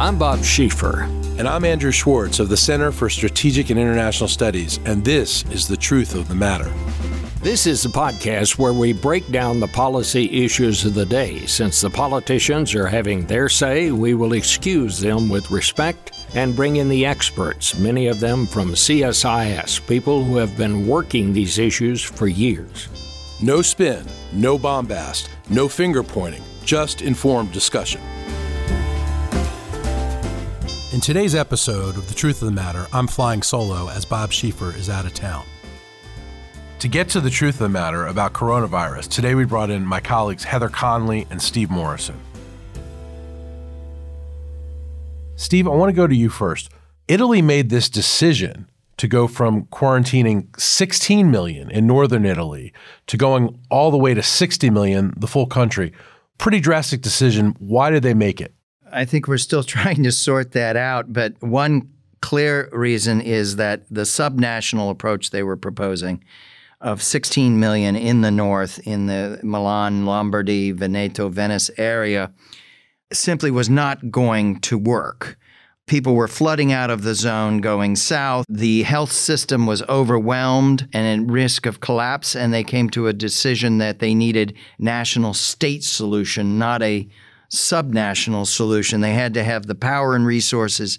I'm Bob Schieffer. And I'm Andrew Schwartz of the Center for Strategic and International Studies, and this is The Truth of the Matter. This is the podcast where we break down the policy issues of the day. Since the politicians are having their say, we will excuse them with respect and bring in the experts, many of them from CSIS, people who have been working these issues for years. No spin, no bombast, no finger pointing, just informed discussion. In today's episode of The Truth of the Matter, I'm flying solo as Bob Schieffer is out of town. To get to the truth of the matter about coronavirus, today we brought in my colleagues Heather Conley and Steve Morrison. Steve, I want to go to you first. Italy made this decision to go from quarantining 16 million in northern Italy to going all the way to 60 million, the full country. Pretty drastic decision. Why did they make it? I think we're still trying to sort that out, but one clear reason is that the subnational approach they were proposing of 16 million in the north in the Milan, Lombardy, Veneto, Venice area simply was not going to work. People were flooding out of the zone going south. The health system was overwhelmed and at risk of collapse, and they came to a decision that they needed national state solution, not a subnational solution. They had to have the power and resources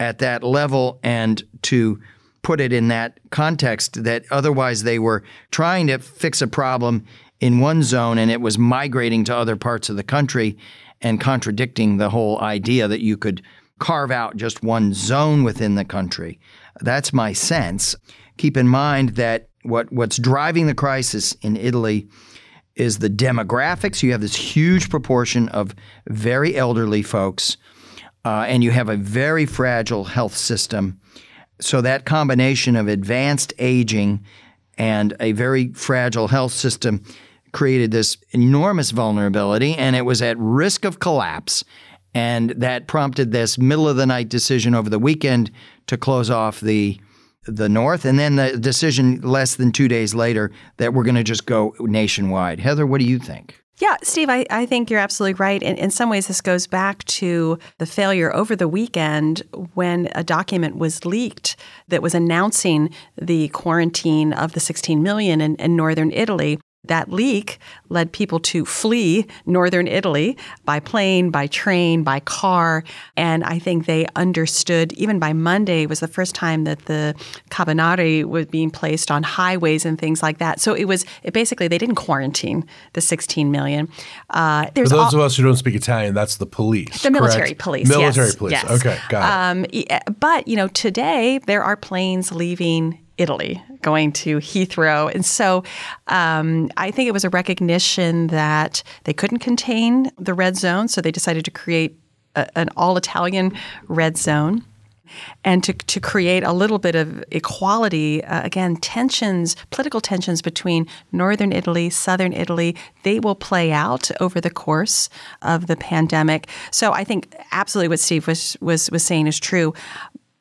at that level and to put it in that context that otherwise they were trying to fix a problem in one zone and it was migrating to other parts of the country and contradicting the whole idea that you could carve out just one zone within the country. That's my sense. Keep in mind that what, what's driving the crisis in Italy is the demographics. You have this huge proportion of very elderly folks, uh, and you have a very fragile health system. So, that combination of advanced aging and a very fragile health system created this enormous vulnerability, and it was at risk of collapse. And that prompted this middle of the night decision over the weekend to close off the the north, and then the decision less than two days later that we're going to just go nationwide. Heather, what do you think? Yeah, Steve, I, I think you're absolutely right. In, in some ways, this goes back to the failure over the weekend when a document was leaked that was announcing the quarantine of the 16 million in, in northern Italy. That leak led people to flee northern Italy by plane, by train, by car. And I think they understood, even by Monday, was the first time that the Carabinieri was being placed on highways and things like that. So it was it basically, they didn't quarantine the 16 million. Uh, For those all, of us who don't speak Italian, that's the police. The military police. Military yes, police. Yes. Okay, got it. Um, but, you know, today there are planes leaving Italy, going to Heathrow. And so um, I think it was a recognition that they couldn't contain the red zone, so they decided to create a, an all Italian red zone. And to, to create a little bit of equality, uh, again, tensions, political tensions between northern Italy, southern Italy, they will play out over the course of the pandemic. So I think absolutely what Steve was, was, was saying is true.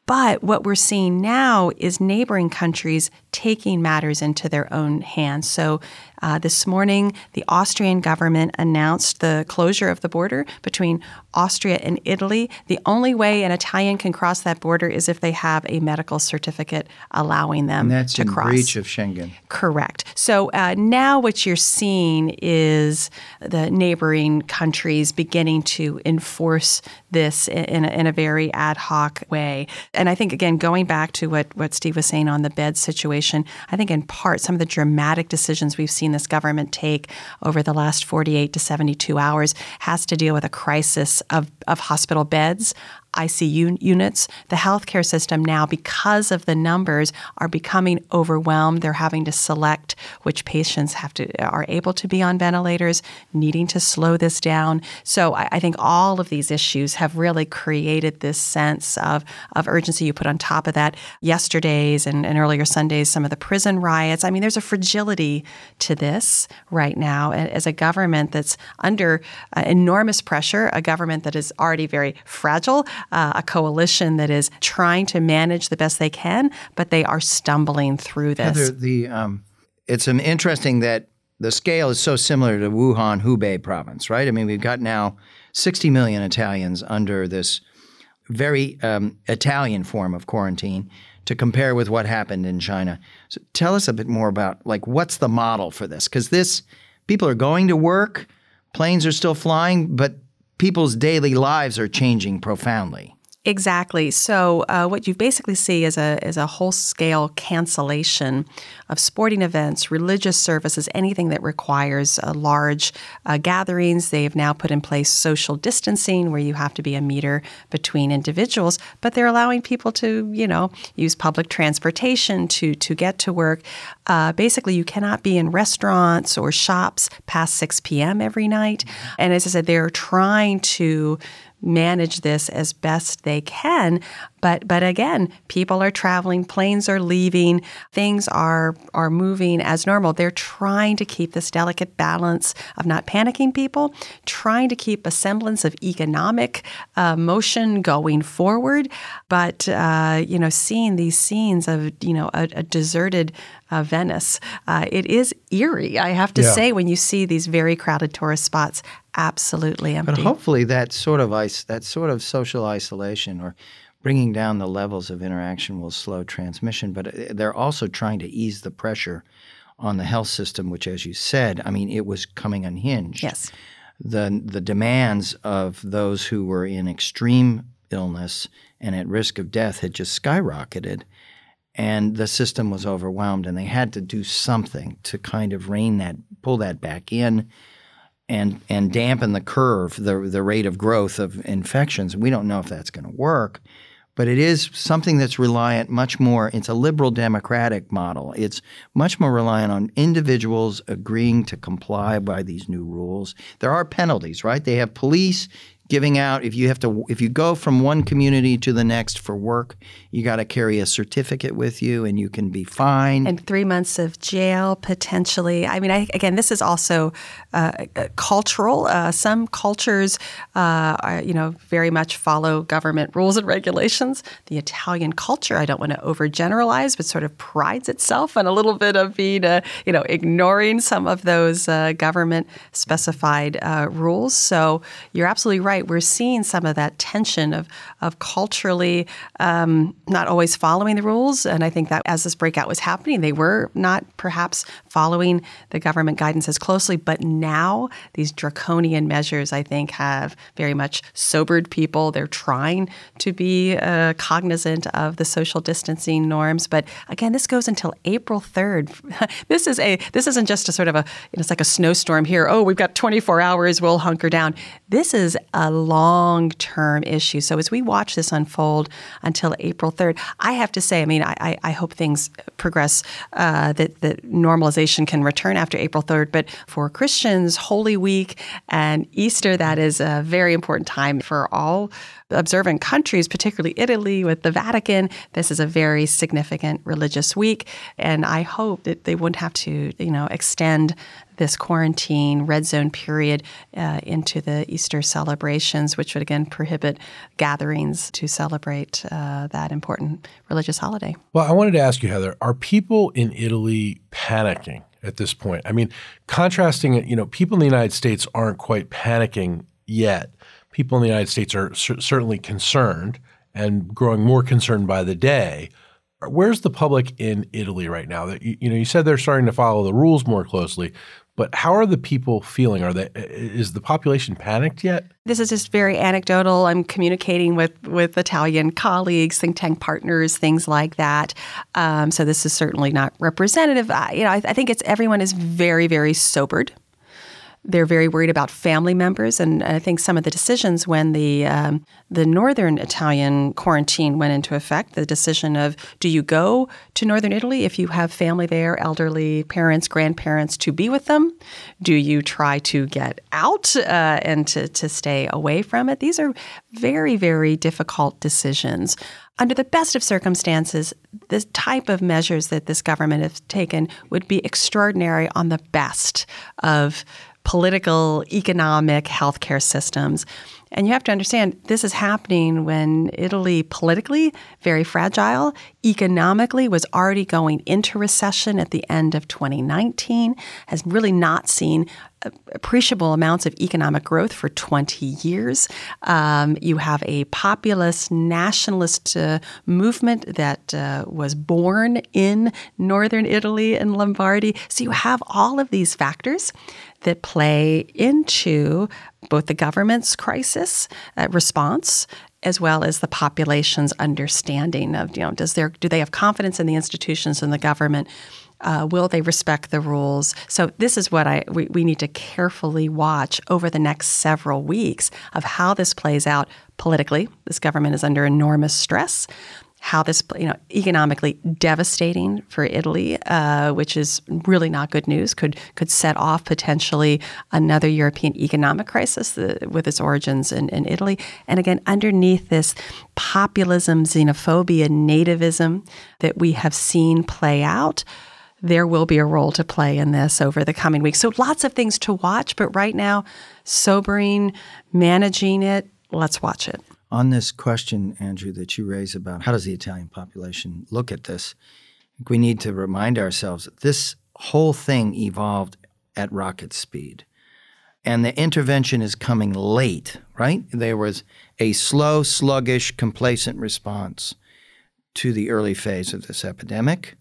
But what we're seeing now is neighboring countries taking matters into their own hands. So uh, this morning, the Austrian government announced the closure of the border between Austria and Italy. The only way an Italian can cross that border is if they have a medical certificate allowing them to in cross. breach of Schengen. Correct. So uh, now what you're seeing is the neighboring countries beginning to enforce this in a, in a very ad hoc way. And I think again, going back to what what Steve was saying on the bed situation, I think in part some of the dramatic decisions we've seen seen this government take over the last 48 to 72 hours has to deal with a crisis of, of hospital beds, ICU units. The healthcare system now, because of the numbers, are becoming overwhelmed. They're having to select which patients have to are able to be on ventilators, needing to slow this down. So I, I think all of these issues have really created this sense of, of urgency. You put on top of that yesterday's and, and earlier Sundays, some of the prison riots. I mean, there's a fragility to this right now as a government that's under uh, enormous pressure, a government that is already very fragile uh, a coalition that is trying to manage the best they can, but they are stumbling through this. Heather, the um, it's um, interesting that the scale is so similar to Wuhan, Hubei province, right? I mean, we've got now 60 million Italians under this very um, Italian form of quarantine to compare with what happened in China. So tell us a bit more about like what's the model for this? Because this people are going to work, planes are still flying, but people's daily lives are changing profoundly. Exactly. So uh, what you basically see is a is a whole scale cancellation of sporting events, religious services, anything that requires uh, large uh, gatherings. They have now put in place social distancing, where you have to be a meter between individuals, but they're allowing people to you know use public transportation to to get to work. Uh, basically, you cannot be in restaurants or shops past 6 p.m. every night. And as I said, they're trying to manage this as best they can. But but again, people are traveling, planes are leaving, things are are moving as normal. They're trying to keep this delicate balance of not panicking people, trying to keep a semblance of economic uh, motion going forward. But uh, you know, seeing these scenes of you know a, a deserted uh, Venice, uh, it is eerie. I have to yeah. say, when you see these very crowded tourist spots, absolutely empty. But hopefully, that sort of ice, that sort of social isolation, or bringing down the levels of interaction will slow transmission, but uh, they're also trying to ease the pressure on the health system, which, as you said, I mean, it was coming unhinged. Yes. The, the demands of those who were in extreme illness and at risk of death had just skyrocketed. And the system was overwhelmed, and they had to do something to kind of rein that, pull that back in, and and dampen the curve, the the rate of growth of infections. We don't know if that's going to work, but it is something that's reliant much more. It's a liberal democratic model. It's much more reliant on individuals agreeing to comply by these new rules. There are penalties, right? They have police giving out. If you have to if you go from one community to the next for work you got to carry a certificate with you and you can be fined. And three months of jail potentially. I mean I, again this is also uh, uh, cultural. Uh, some cultures uh, are, you know very much follow government rules and regulations. The italian culture i don't want to overgeneralize but sort of prides itself on a little bit of being uh, you know ignoring some of those uh, government specified rules. So you're absolutely right right. We're seeing some of that tension of of culturally um, not always following the rules, and I think that as this breakout was happening, they were not perhaps following the government guidance as closely. But now these draconian measures, I think, have very much sobered people. They're trying to be uh, cognizant of the social distancing norms. But again, this goes until April third. this is a this isn't just a sort of a it's like a snowstorm here. Oh, we've got 24 hours. We'll hunker down. This is a long term issue. So as we watch this unfold until April 3rd, I have to say, I mean, I, I hope things progress, uh, that, that normalization can return after April 3rd. But for Christians, Holy Week and Easter, that is a very important time for all observant countries, particularly Italy with the Vatican. This is a very significant religious week, and I hope that they wouldn't have to, you know, extend this quarantine red zone period uh, into the Easter celebrations, which would again prohibit gatherings to celebrate uh, that important religious holiday. Well, I wanted to ask you, Heather, are people in Italy panicking at this point? I mean, contrasting it, you know, people in the United States aren't quite panicking yet. People in the United States are certainly concerned and growing more concerned by the day. Where's the public in Italy right now? You, you know, you said they're starting to follow the rules more closely, but how are the people feeling? Are they is the population panicked yet? This is just very anecdotal. I'm communicating with with Italian colleagues, think tank partners, things like that. Um, so this is certainly not representative. I, you know, I, I think it's everyone is very very sobered they're very worried about family members, and I think some of the decisions when the um, the northern Italian quarantine went into effect, the decision of do you go to northern Italy if you have family there, elderly parents, grandparents, to be with them? Do you try to get out uh, and to, to stay away from it? These are very, very difficult decisions. Under the best of circumstances, the type of measures that this government has taken would be extraordinary on the best of political, economic, healthcare systems. And you have to understand this is happening when Italy, politically, very fragile, economically, was already going into recession at the end of 2019, has really not seen appreciable amounts of economic growth for 20 years. Um, you have a populist nationalist uh, movement that uh, was born in northern Italy and Lombardy. So you have all of these factors that play into both the government's crisis uh, response as well as the population's understanding of you know does there do they have confidence in the institutions and the government uh, will they respect the rules? So this is what I we, we need to carefully watch over the next several weeks of how this plays out politically. This government is under enormous stress. How this, you know, economically devastating for Italy, uh, which is really not good news. Could could set off potentially another European economic crisis uh, with its origins in, in Italy. And again, underneath this populism, xenophobia, nativism that we have seen play out, there will be a role to play in this over the coming weeks. So lots of things to watch, but right now, sobering, managing it, let's watch it. On this question, Andrew, that you raise about how does the Italian population look at this, we need to remind ourselves that this whole thing evolved at rocket speed. And the intervention is coming late, right? There was a slow, sluggish, complacent response to the early phase of this epidemic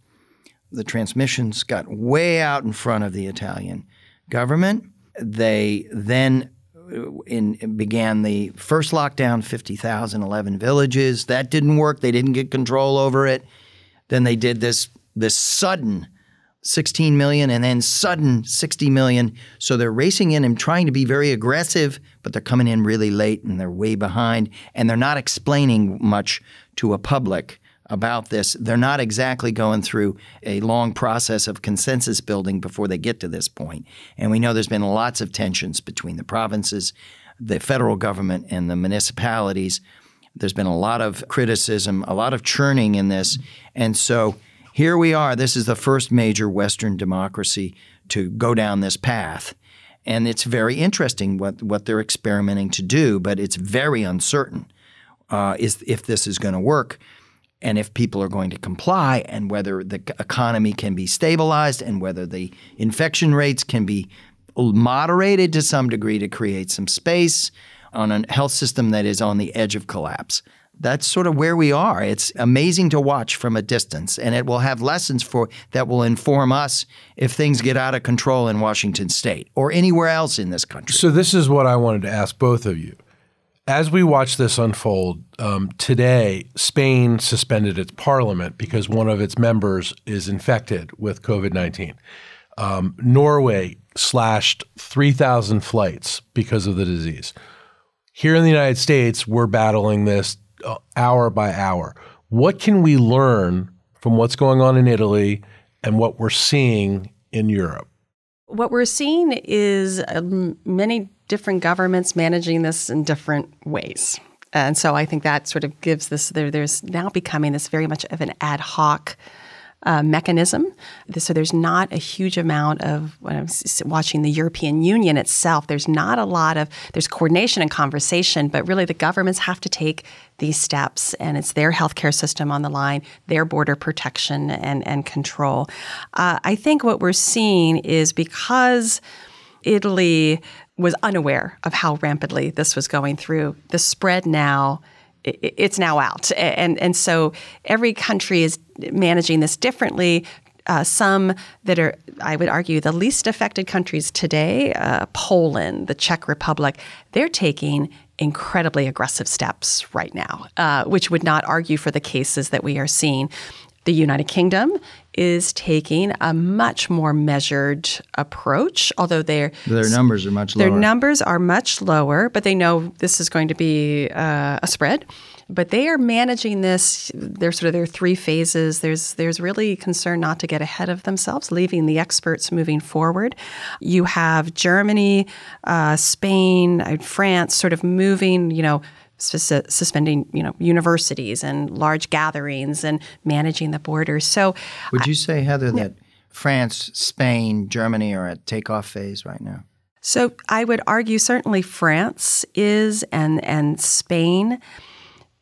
the transmissions got way out in front of the Italian government. They then in, began the first lockdown, 50,000, 11 villages. That didn't work. They didn't get control over it. Then they did this, this sudden 16 million and then sudden 60 million. So they're racing in and trying to be very aggressive, but they're coming in really late and they're way behind and they're not explaining much to a public about this. They're not exactly going through a long process of consensus building before they get to this point. And we know there's been lots of tensions between the provinces, the federal government, and the municipalities. There's been a lot of criticism, a lot of churning in this. And so here we are. This is the first major Western democracy to go down this path. And it's very interesting what, what they're experimenting to do, but it's very uncertain uh, is, if this is going to work and if people are going to comply and whether the economy can be stabilized and whether the infection rates can be moderated to some degree to create some space on a health system that is on the edge of collapse. That's sort of where we are. It's amazing to watch from a distance, and it will have lessons for that will inform us if things get out of control in Washington State or anywhere else in this country. So this is what I wanted to ask both of you as we watch this unfold, um, today Spain suspended its parliament because one of its members is infected with COVID 19. Um, Norway slashed 3,000 flights because of the disease. Here in the United States, we're battling this uh, hour by hour. What can we learn from what's going on in Italy and what we're seeing in Europe? What we're seeing is um, many different governments managing this in different ways. And so I think that sort of gives this, there, there's now becoming this very much of an ad hoc uh, mechanism. So there's not a huge amount of when I'm watching the European Union itself. There's not a lot of there's coordination and conversation, but really the governments have to take these steps, and it's their healthcare system on the line, their border protection and and control. Uh, I think what we're seeing is because Italy was unaware of how rampantly this was going through. The spread now it's now out, and and so every country is managing this differently. Uh, some that are, I would argue, the least affected countries today, uh, Poland, the Czech Republic, they're taking incredibly aggressive steps right now, uh, which would not argue for the cases that we are seeing. The United Kingdom is taking a much more measured approach, although their their numbers are much lower. Their numbers are much lower, but they know this is going to be uh, a spread. But they are managing this. There's sort of their three phases. There's there's really concern not to get ahead of themselves, leaving the experts moving forward. You have Germany, uh, Spain, France, sort of moving. You know suspending, you know, universities and large gatherings and managing the borders. So, would you say, Heather, yeah. that France, Spain, Germany are at takeoff phase right now? So I would argue certainly France is and and Spain.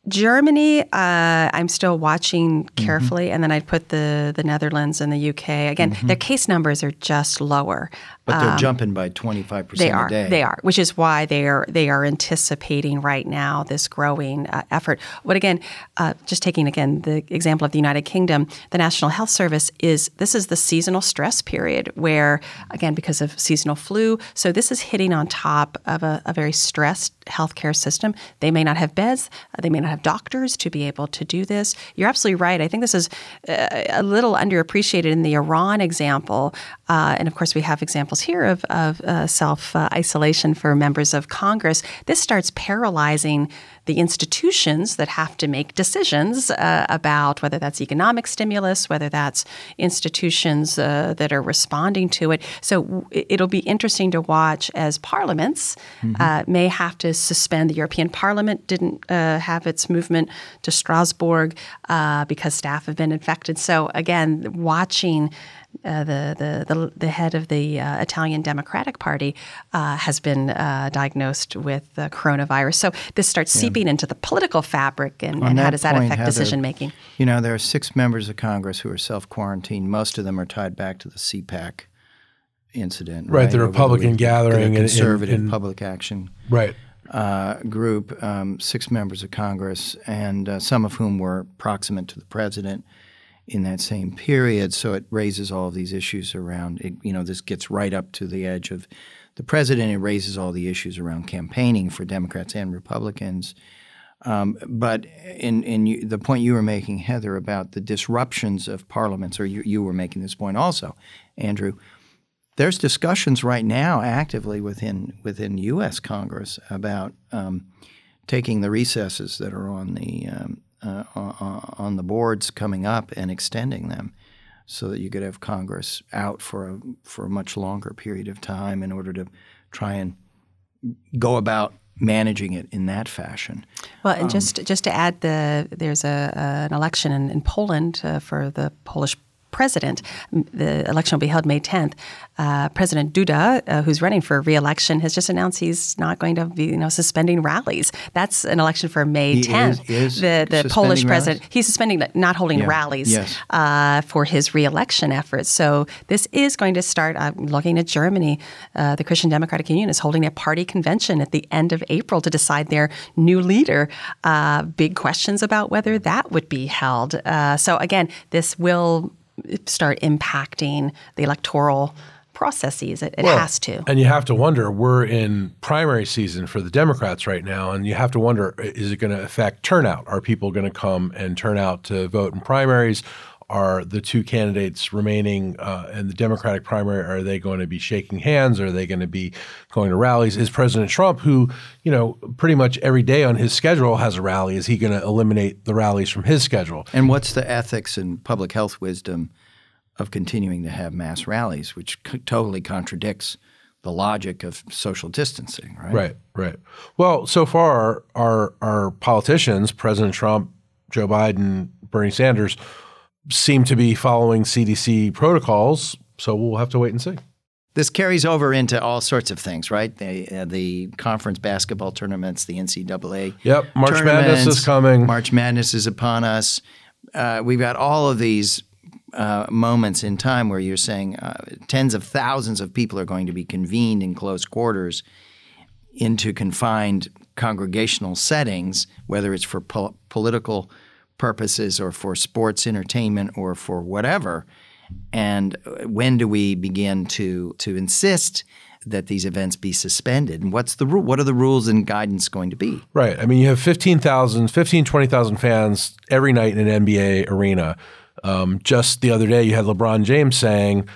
Germany, uh, I'm still watching carefully, mm-hmm. and then I'd put the the Netherlands and the UK. Again, mm-hmm. their case numbers are just lower. But they're um, jumping by 25% they are, a day. They are, which is why they are they are anticipating right now this growing uh, effort. But again, uh, just taking again the example of the United Kingdom, the National Health Service is this is the seasonal stress period where again because of seasonal flu, so this is hitting on top of a, a very stressed healthcare system. They may not have beds, uh, they may not have doctors to be able to do this. You're absolutely right. I think this is uh, a little underappreciated in the Iran example, uh, and of course we have examples here of, of uh, self uh, isolation for members of Congress, this starts paralyzing the institutions that have to make decisions uh, about whether that's economic stimulus, whether that's institutions uh, that are responding to it. So it'll be interesting to watch as parliaments mm-hmm. uh, may have to suspend. The European Parliament didn't uh, have its movement to Strasbourg uh, because staff have been infected. So again, watching uh, the, the, the the head of the uh, Italian Democratic Party uh, has been uh, diagnosed with the coronavirus. So this starts yeah. seeping into the political fabric, and, and how does that affect Heather, decision making? You know, there are six members of Congress who are self quarantined. Most of them are tied back to the CPAC incident. Right, right? the Republican the gathering, the conservative and, and, public action. Right. Uh, group, um, six members of Congress, and uh, some of whom were proximate to the president in that same period. So it raises all of these issues around, it, you know, this gets right up to the edge of the president. It raises all the issues around campaigning for Democrats and Republicans. Um, but in, in you, the point you were making, Heather, about the disruptions of parliaments, or you, you were making this point also, Andrew, there's discussions right now actively within within U.S. Congress about um, taking the recesses that are on the um, uh, on the boards coming up and extending them so that you could have Congress out for a for a much longer period of time in order to try and go about managing it in that fashion. Well, and um, just just to add, the there's a, an election in, in Poland uh, for the Polish president. The election will be held May 10th. Uh, president Duda, uh, who's running for reelection, has just announced he's not going to be, you know, suspending rallies. That's an election for May he 10th. Is, is the the Polish president rallies? he's suspending, not holding yeah. rallies yes. uh, for his reelection efforts. So this is going to start. I'm looking at Germany. Uh, the Christian Democratic Union is holding a party convention at the end of April to decide their new leader. Uh, big questions about whether that would be held. Uh, so again, this will start impacting the electoral processes. It, it well, has to. And you have to wonder, we're in primary season for the Democrats right now, and you have to wonder, is it going to affect turnout? Are people going to come and turn out to vote in primaries? Are the two candidates remaining uh, in the Democratic primary? Are they going to be shaking hands? Are they going to be going to rallies? Is President Trump, who you know pretty much every day on his schedule has a rally, is he going to eliminate the rallies from his schedule? And what's the ethics and public health wisdom of continuing to have mass rallies, which c- totally contradicts the logic of social distancing, right? Right, right. Well, so far our our politicians, President Trump, Joe Biden, Bernie Sanders seem to be following CDC protocols. So we'll have to wait and see. This carries over into all sorts of things, right? The, uh, the conference basketball tournaments, the NCAA. Yep, March Madness is coming. March Madness is upon us. Uh, we've got all of these uh, moments in time where you're saying uh, tens of thousands of people are going to be convened in close quarters into confined congregational settings, whether it's for po- political purposes or for sports entertainment or for whatever. And when do we begin to to insist that these events be suspended? And what's the rule? What are the rules and guidance going to be? Right. I mean, you have 15,000, 15, 20,000 fans every night in an NBA arena. Um, just the other day, you had LeBron James saying,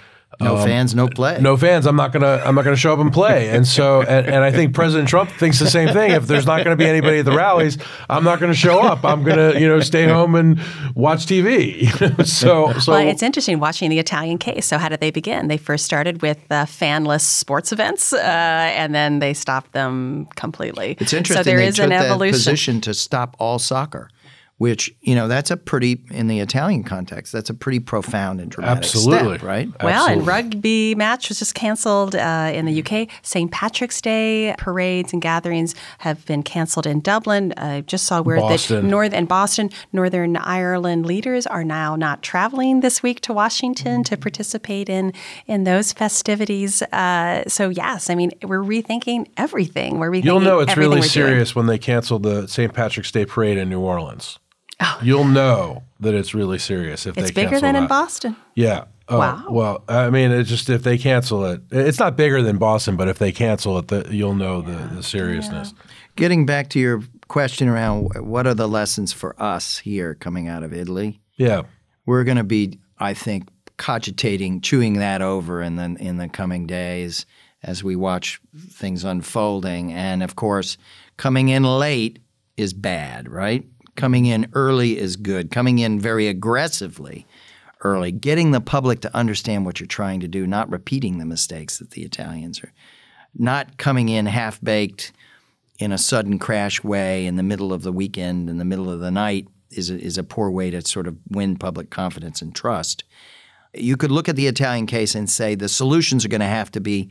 no um, fans, no play. No fans. I'm not gonna. I'm not gonna show up and play. And so, and, and I think President Trump thinks the same thing. If there's not going to be anybody at the rallies, I'm not going to show up. I'm gonna, you know, stay home and watch TV. so, so well, it's interesting watching the Italian case. So, how did they begin? They first started with uh, fanless sports events, uh, and then they stopped them completely. It's interesting. So there they is took an evolution. Position to stop all soccer which you know that's a pretty in the Italian context that's a pretty profound and dramatic Absolutely. step, right? Well, and rugby match was just canceled uh, in the UK. St. Patrick's Day parades and gatherings have been canceled in Dublin. I just saw where the North and Boston, Northern Ireland leaders are now not traveling this week to Washington to participate in in those festivities. Uh, so yes, I mean we're rethinking everything. We're rethinking You'll know it's really we're doing. serious when they cancel the St. Patrick's Day parade in New Orleans. Oh. You'll know that it's really serious if Oh. It's they bigger cancel than in. Boston. Yeah. Oh, Wow. Well, I mean, it's just if they cancel it, it's not bigger than Boston, but if they cancel it, the, you'll know the, the seriousness. Getting back to your question around what are the lessons for us here coming out of Italy, Yeah. we're going to be, I think, cogitating, chewing that over in the in the coming days as we watch things unfolding. And of course, coming in late is bad, right? Coming in early is good. Coming in very aggressively early, getting the public to understand what you're trying to do, not repeating the mistakes that the Italians are, not coming in half baked in a sudden crash way in the middle of the weekend, in the middle of the night, is a, is a poor way to sort of win public confidence and trust. You could look at the Italian case and say the solutions are going to have to be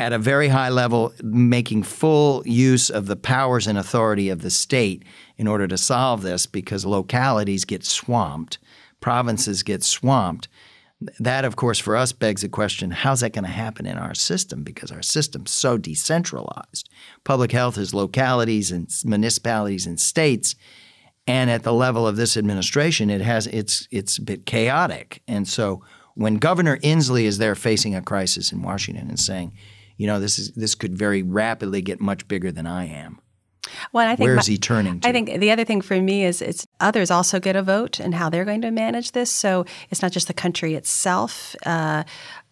at a very high level, making full use of the powers and authority of the state in order to solve this because localities get swamped, provinces get swamped. That, of course, for us begs the question how's that going to happen in our system? Because our system's so decentralized. Public health is localities and municipalities and states. And at the level of this administration, it has it's it's a bit chaotic. And so when Governor Inslee is there facing a crisis in Washington and saying, you know, this is this could very rapidly get much bigger than I am. Well, I think Where is he turning to? I think the other thing for me is it's others also get a vote and how they're going to manage this. So it's not just the country itself. Uh,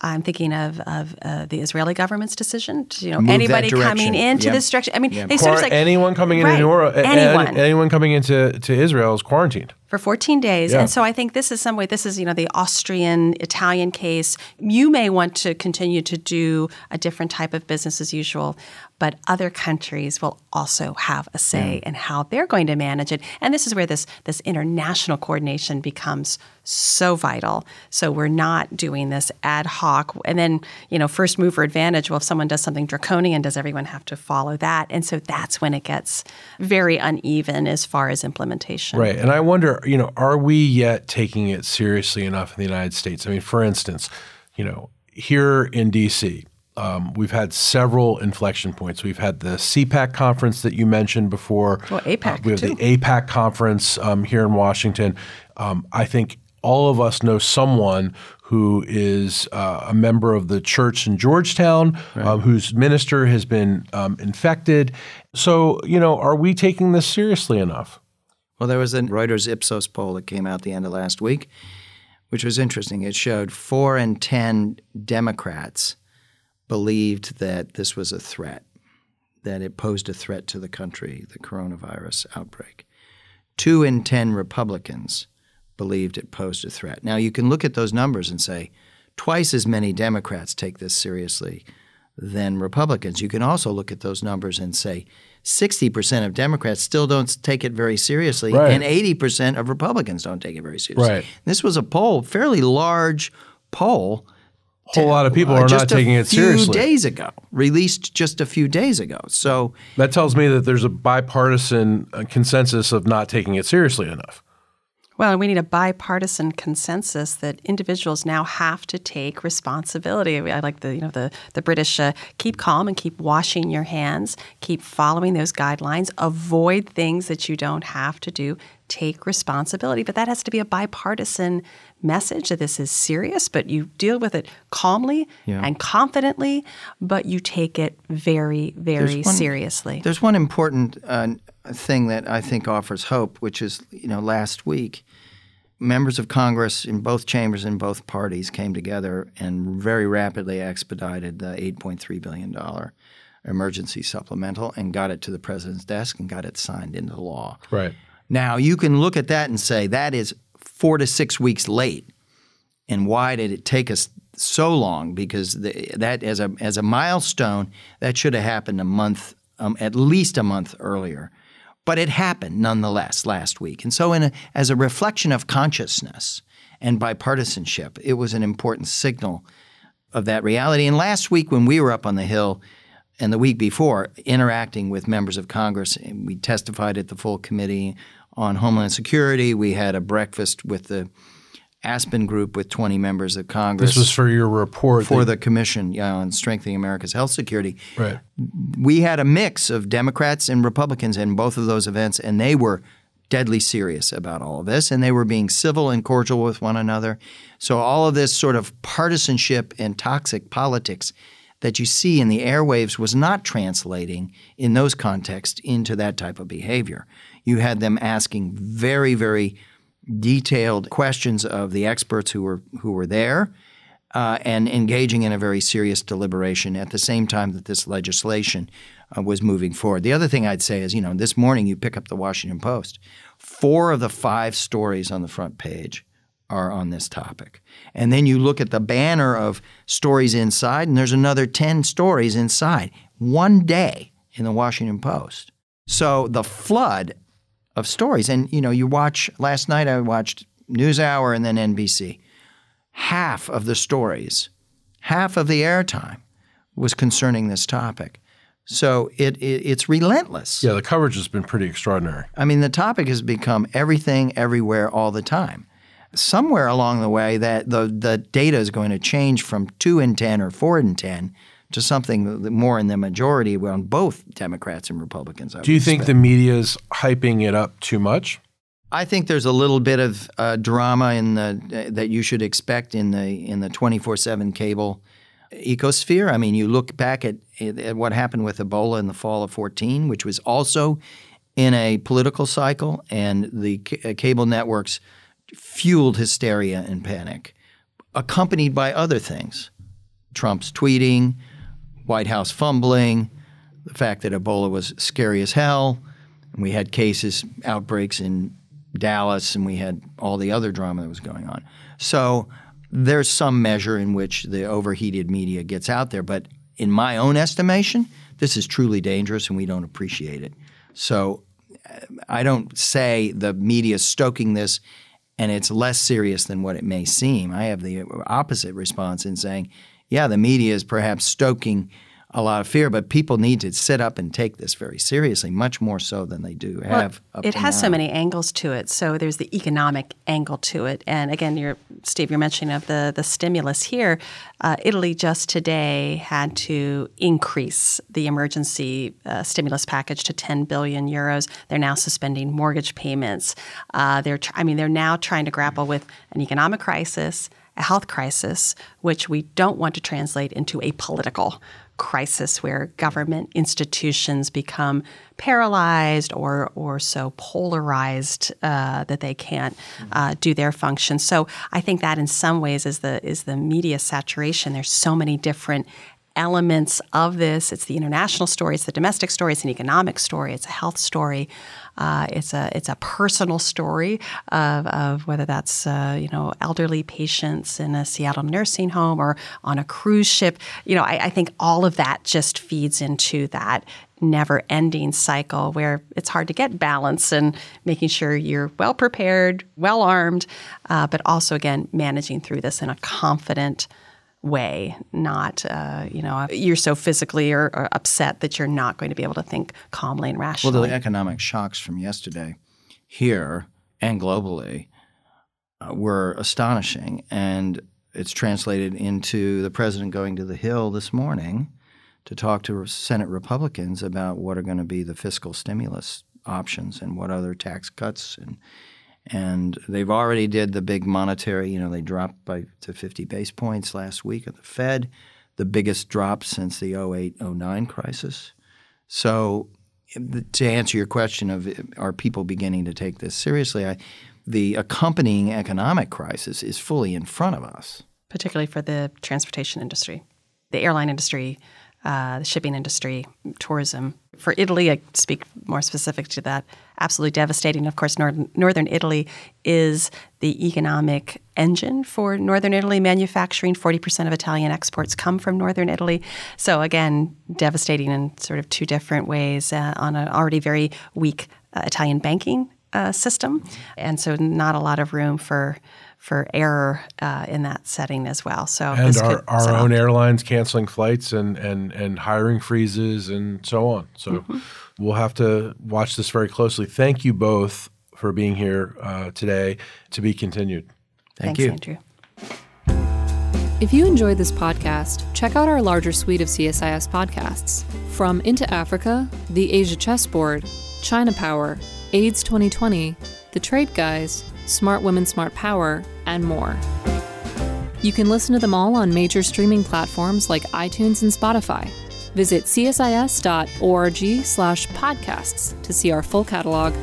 I'm thinking of, of uh, the Israeli government's decision. To, you know, Move anybody coming into Yep. this direction. I mean, Yep. they sort of like anyone coming into Right. New Orleans, anyone anyone coming into to Israel is quarantined. for 14 days. Yeah. And so I think this is some way, this is, you know, the Austrian, Italian case. You may want to continue to do a different type of business as usual, but other countries will also have a say in how they're going to manage it. And this is where this, this international coordination becomes so vital. So we're not doing this ad hoc. And then, you know, first mover advantage. Well, if someone does something draconian, does everyone have to follow that? And so that's when it gets very uneven as far as implementation. Right. And I wonder, you know, are we yet taking it seriously enough in the United States? I mean, for instance, you know, here in DC, um, we've had several inflection points. We've had the CPAC conference that you mentioned before. Well, AIPAC, Uh, we have too. the AIPAC conference um, here in Washington. Um, I think all of us know someone who is uh, a member of the church in Georgetown, um, whose minister has been um, infected. So, you know, are we taking this seriously enough? Well, there was a Reuters Ipsos poll that came out the end of last week, which was interesting. It showed four in 10 Democrats believed that this was a threat, that it posed a threat to the country, the coronavirus outbreak. Two in 10 Republicans believed it posed a threat. Now, you can look at those numbers and say twice as many Democrats take this seriously than Republicans. You can also look at those numbers and say 60% of Democrats still don't take it very seriously, Right. and 80% of Republicans don't take it very seriously. Right. This was a poll, fairly large poll. A whole lot of people are just not taking a it few seriously. days ago, released just a few days ago. So That tells me that there's a bipartisan uh, consensus of not taking it seriously enough. Well, we need a bipartisan consensus that individuals now have to take responsibility. I like the you know the the British uh, keep calm and keep washing your hands, keep following those guidelines, avoid things that you don't have to do, take responsibility. But that has to be a bipartisan message that this is serious, but you deal with it calmly and confidently, but you take it very very one- seriously. There's one important uh, thing that I think offers hope, which is, you know, last week, members of Congress in both chambers in both parties came together and very rapidly expedited the $8.3 billion emergency supplemental and got it to the president's desk and got it signed into law. Right. Now, you can look at that and say that is four to six weeks late. And why did it take us so long? Because the, that, as a, as a milestone, that should have happened a month, um, at least a month earlier. But it happened nonetheless last week. And so, in a, as a reflection of consciousness and bipartisanship, it was an important signal of that reality. And last week, when we were up on the Hill, and the week before, interacting with members of Congress, we testified at the full committee on Homeland Security. We had a breakfast with the Aspen Group with 20 members of Congress. This was for your report for the Commission yeah, on Strengthening America's Health Security. Right. We had a mix of Democrats and Republicans in both of those events, and they were deadly serious about all of this, and they were being civil and cordial with one another. So all of this sort of partisanship and toxic politics that you see in the airwaves was not translating in those contexts into that type of behavior. You had them asking very, very detailed questions of the experts who were who were there, uh, and engaging in a very serious deliberation at the same time that this legislation uh, was moving forward. The other thing I'd say is, you know, this morning you pick up the Washington Post, four of the five stories on the front page are on this topic. And then you look at the banner of stories inside, and there's another 10 stories inside. One day in the Washington Post. So the flood of stories. And you know, you watch last night I watched NewsHour and then NBC. Half of the stories, half of the airtime was concerning this topic. So it, it, it's relentless. Yeah, the coverage has been pretty extraordinary. I mean, the topic has become everything, everywhere, all the time. Somewhere along the way, that the the data is going to change from two in ten or four in ten to something more in the majority on both Democrats and Republicans. I Do you think the media is hyping it up too much? I think there's a little bit of uh, drama in the uh, that you should expect in the in the 24/7 cable ecosphere. I mean, you look back at, at what happened with Ebola in the fall of 14, which was also in a political cycle, and the c- uh, cable networks fueled hysteria and panic, accompanied by other things. Trump's tweeting, White House fumbling, the fact that Ebola was scary as hell. And we had cases, outbreaks in Dallas, and we had all the other drama that was going on. So there's some measure in which the overheated media gets out there. But in my own estimation, this is truly dangerous and we don't appreciate it. So I don't say the media is stoking this and it's less serious than what it may seem. I have the opposite response in saying yeah, the media is perhaps stoking a lot of fear, but people need to sit up and take this very seriously, much more so than they do have. Well, it has now. so many angles to it. So there's the economic angle to it, and again, you're, Steve, you're mentioning of the the stimulus here. Uh, Italy just today had to increase the emergency uh, stimulus package to 10 billion euros. They're now suspending mortgage payments. Uh, they're, tr- I mean, they're now trying to grapple with an economic crisis a health crisis, which we don't want to translate into a political crisis where government institutions become paralyzed or or so polarized uh, that they can't uh, do their function. So I think that in some ways is the is the media saturation. There's so many different elements of this. It's the international story, it's the domestic story, it's an economic story, it's a health story. Uh, it's a it's a personal story of, of whether that's uh, you know elderly patients in a Seattle nursing home or on a cruise ship. You know, I, I think all of that just feeds into that never ending cycle where it's hard to get balance and making sure you're well prepared, well armed, uh, but also, again, managing through this in a confident way, not, uh, you know, you're so physically or, or, upset that you're not going to be able to think calmly and rationally. Well, the economic shocks from yesterday here and globally uh, were astonishing. And it's translated into the president going to the Hill this morning to talk to Senate Republicans about what are going to be the fiscal stimulus options and what other tax cuts and and they've already did the big monetary. You know, they dropped by to 50 base points last week at the Fed, the biggest drop since the 08-09 crisis. So, to answer your question of are people beginning to take this seriously, I, the accompanying economic crisis is fully in front of us, particularly for the transportation industry, the airline industry uh, the shipping industry, tourism. For Italy, I speak more specific to that. Absolutely devastating. Of course, northern, northern Italy is the economic engine for northern Italy manufacturing. 40% of Italian exports come from northern Italy. So, again, devastating in sort of two different ways uh, on an already very weak uh, Italian banking uh, system, and so not a lot of room for for error uh, in that setting as well. So and our, our own airlines canceling flights and, and and hiring freezes and so on. So mm-hmm. we'll have to watch this very closely. Thank you both for being here uh, today. To be continued. Thank Thanks, you, Andrew. If you enjoyed this podcast, check out our larger suite of CSIS podcasts. From Into Africa, The Asia Chessboard, China Power, AIDS 2020, The Trade Guys, Smart Women, Smart Power, and more. You can listen to them all on major streaming platforms like iTunes and Spotify. Visit csis.org/podcasts to see our full catalog